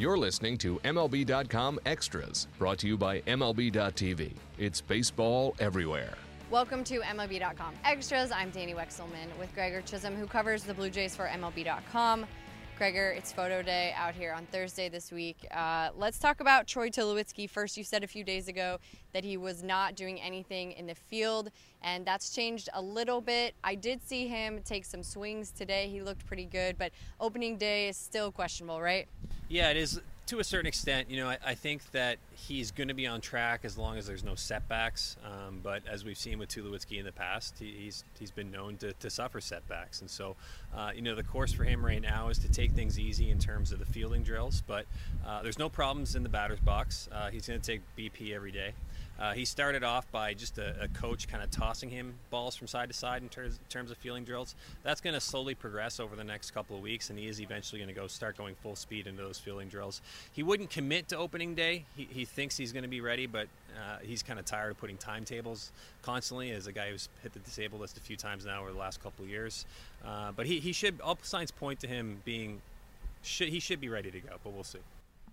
You're listening to MLB.com Extras, brought to you by MLB.tv. It's baseball everywhere. Welcome to MLB.com Extras. I'm Danny Wexelman with Gregor Chisholm, who covers the Blue Jays for MLB.com. Gregor, it's photo day out here on Thursday this week. Uh, let's talk about Troy Tulowitzki. First, you said a few days ago that he was not doing anything in the field, and that's changed a little bit. I did see him take some swings today. He looked pretty good, but opening day is still questionable, right? Yeah, it is to a certain extent. You know, I, I think that he's going to be on track as long as there's no setbacks. Um, but as we've seen with Tulowitzki in the past, he, he's he's been known to, to suffer setbacks. And so, uh, you know, the course for him right now is to take things easy in terms of the fielding drills. But uh, there's no problems in the batter's box. Uh, he's going to take BP every day. Uh, he started off by just a, a coach kind of tossing him balls from side to side in terms, terms of fielding drills. That's going to slowly progress over the next couple of weeks, and he is eventually going to go start going full speed into those fielding drills. He wouldn't commit to opening day. He, he thinks he's going to be ready, but uh, he's kind of tired of putting timetables constantly. As a guy who's hit the disabled list a few times now over the last couple of years, uh, but he, he should. All signs point to him being. Should, he should be ready to go, but we'll see.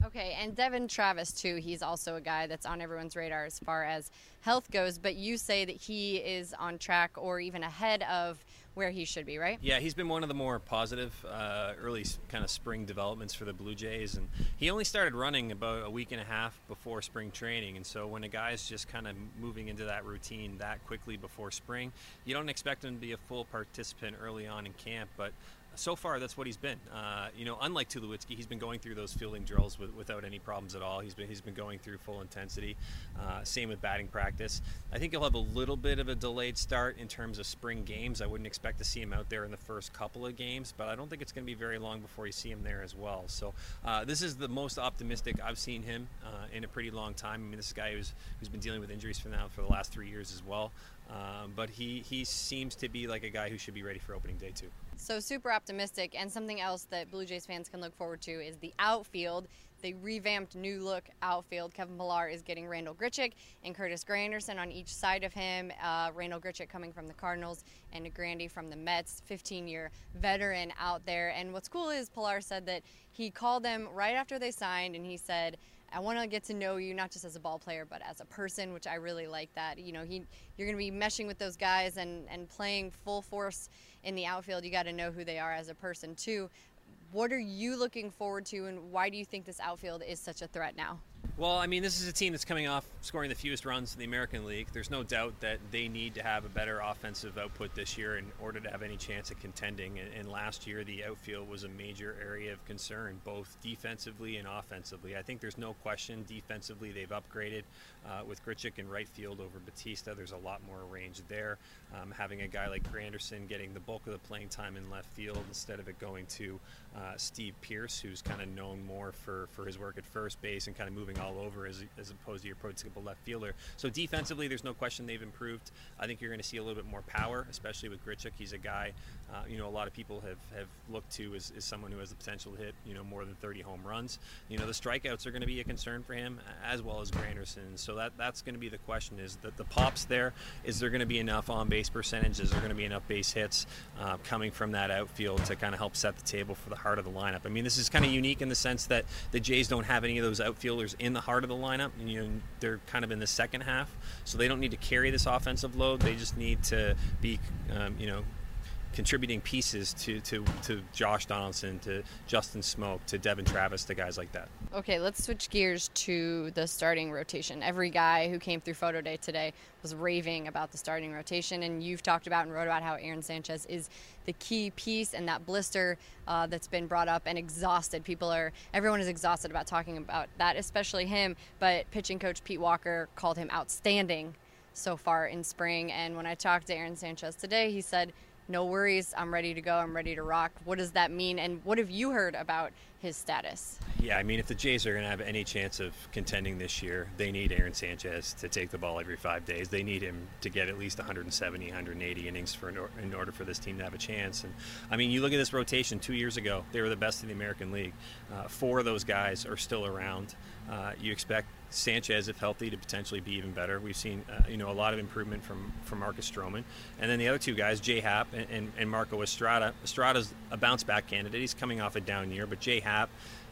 Okay, and Devon Travis, too. He's also a guy that's on everyone's radar as far as health goes, but you say that he is on track or even ahead of where he should be, right? Yeah, he's been one of the more positive uh, early kind of spring developments for the Blue Jays, and he only started running about a week and a half before spring training. And so when a guy's just kind of moving into that routine that quickly before spring, you don't expect him to be a full participant early on in camp, but so far that's what he's been. Uh, you know, unlike Tulowitzki, he's been going through those fielding drills with, without any problems at all. He's been he's been going through full intensity. Uh, same with batting practice. I think he'll have a little bit of a delayed start in terms of spring games. I wouldn't expect to see him out there in the first couple of games, but I don't think it's going to be very long before you see him there as well. So uh, this is the most optimistic I've seen him uh, in a pretty long time. I mean, this guy who's who's been dealing with injuries for now for the last three years as well. Um, but he, he seems to be like a guy who should be ready for opening day too. So super optimistic, and something else that Blue Jays fans can look forward to is the outfield. The revamped new look outfield. Kevin Pillar is getting Randal Grichuk and Curtis Granderson on each side of him. Uh, Randal Grichuk coming from the Cardinals and Grandy from the Mets, 15 year veteran out there. And what's cool is Pillar said that he called them right after they signed and he said, I want to get to know you not just as a ball player but as a person, which I really like that. You know, he you're going to be meshing with those guys and and playing full force in the outfield. You got to know who they are as a person too. What are you looking forward to and why do you think this outfield is such a threat now? Well, I mean, this is a team that's coming off scoring the fewest runs in the American League. There's no doubt that they need to have a better offensive output this year in order to have any chance of contending. And, and last year, the outfield was a major area of concern, both defensively and offensively. I think there's no question defensively they've upgraded uh, with Grichuk in right field over Bautista. There's a lot more range there. Um, having a guy like Granderson getting the bulk of the playing time in left field instead of it going to uh, Steve Pearce, who's kind of known more for, for his work at first base and kind of moving all over as, as opposed to your prototypical left fielder. So defensively, there's no question they've improved. I think you're going to see a little bit more power, especially with Grichuk. He's a guy, uh, you know, a lot of people have, have looked to as, as someone who has the potential to hit, you know, more than 30 home runs. You know, the strikeouts are going to be a concern for him, as well as Granderson. So that that's going to be the question: is that the pops there? Is there going to be enough on base percentage? Is there going to be enough base hits uh, coming from that outfield to kind of help set the table for the heart of the lineup? I mean, this is kind of unique in the sense that the Jays don't have any of those outfielders in the heart of the lineup. And, you know, they're kind of in the second half, so they don't need to carry this offensive load. They just need to be, um, you know, contributing pieces to, to, to Josh Donaldson, to Justin Smoak, to Devon Travis, to guys like that. Okay, let's switch gears to the starting rotation. Every guy who came through photo day today was raving about the starting rotation, and you've talked about and wrote about how Aaron Sanchez is the key piece and that blister uh, that's been brought up and exhausted. People are, everyone is exhausted about talking about that, especially him. But pitching coach Pete Walker called him outstanding so far in spring. And when I talked to Aaron Sanchez today, he said no worries, I'm ready to go, I'm ready to rock. What does that mean? And what have you heard about his status? Yeah, I mean, if the Jays are going to have any chance of contending this year, they need Aaron Sanchez to take the ball every five days. They need him to get at least 170, 180 innings for in order for this team to have a chance. And I mean, you look at this rotation. Two years ago, they were the best in the American League. Uh, four of those guys are still around. Uh, you expect Sanchez, if healthy, to potentially be even better. We've seen, uh, you know, a lot of improvement from, from Marcus Stroman, and then the other two guys, Jay Happ and, and, and Marco Estrada. Estrada's a bounce back candidate. He's coming off a down year, but Jay Happ,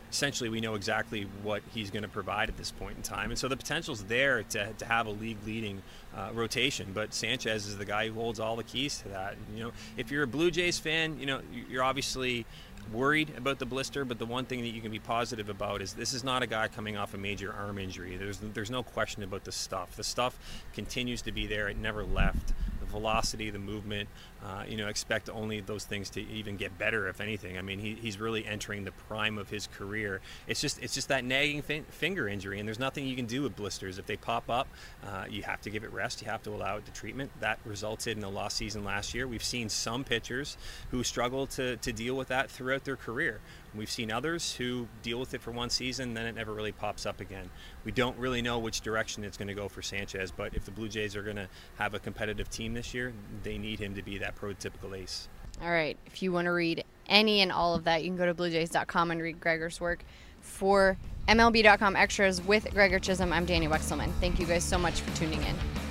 essentially, we know exactly what he's going to provide at this point in time, and so the potential's there to, to have a league leading uh, rotation. But Sanchez is the guy who holds all the keys to that. And, you know, if you're a Blue Jays fan, you know, you're obviously worried about the blister, but the one thing that you can be positive about is this is not a guy coming off a major arm injury. There's there's no question about the stuff. The stuff continues to be there. It never left The velocity, the movement. Uh, you know, expect only those things to even get better, if anything. I mean, he, he's really entering the prime of his career. It's just it's just that nagging fin- finger injury, and there's nothing you can do with blisters. If they pop up, uh, you have to give it rest. You have to allow it to treatment. That resulted in a lost season last year. We've seen some pitchers who struggle to, to deal with that throughout their career. We've seen others who deal with it for one season, then it never really pops up again. We don't really know which direction it's going to go for Sanchez, but if the Blue Jays are going to have a competitive team this year, they need him to be prototypical ace. All right. If you want to read any and all of that, you can go to bluejays.com and read Gregor's work. For MLB.com extras with Gregor Chisholm, I'm Danny Wexelman. Thank you guys so much for tuning in.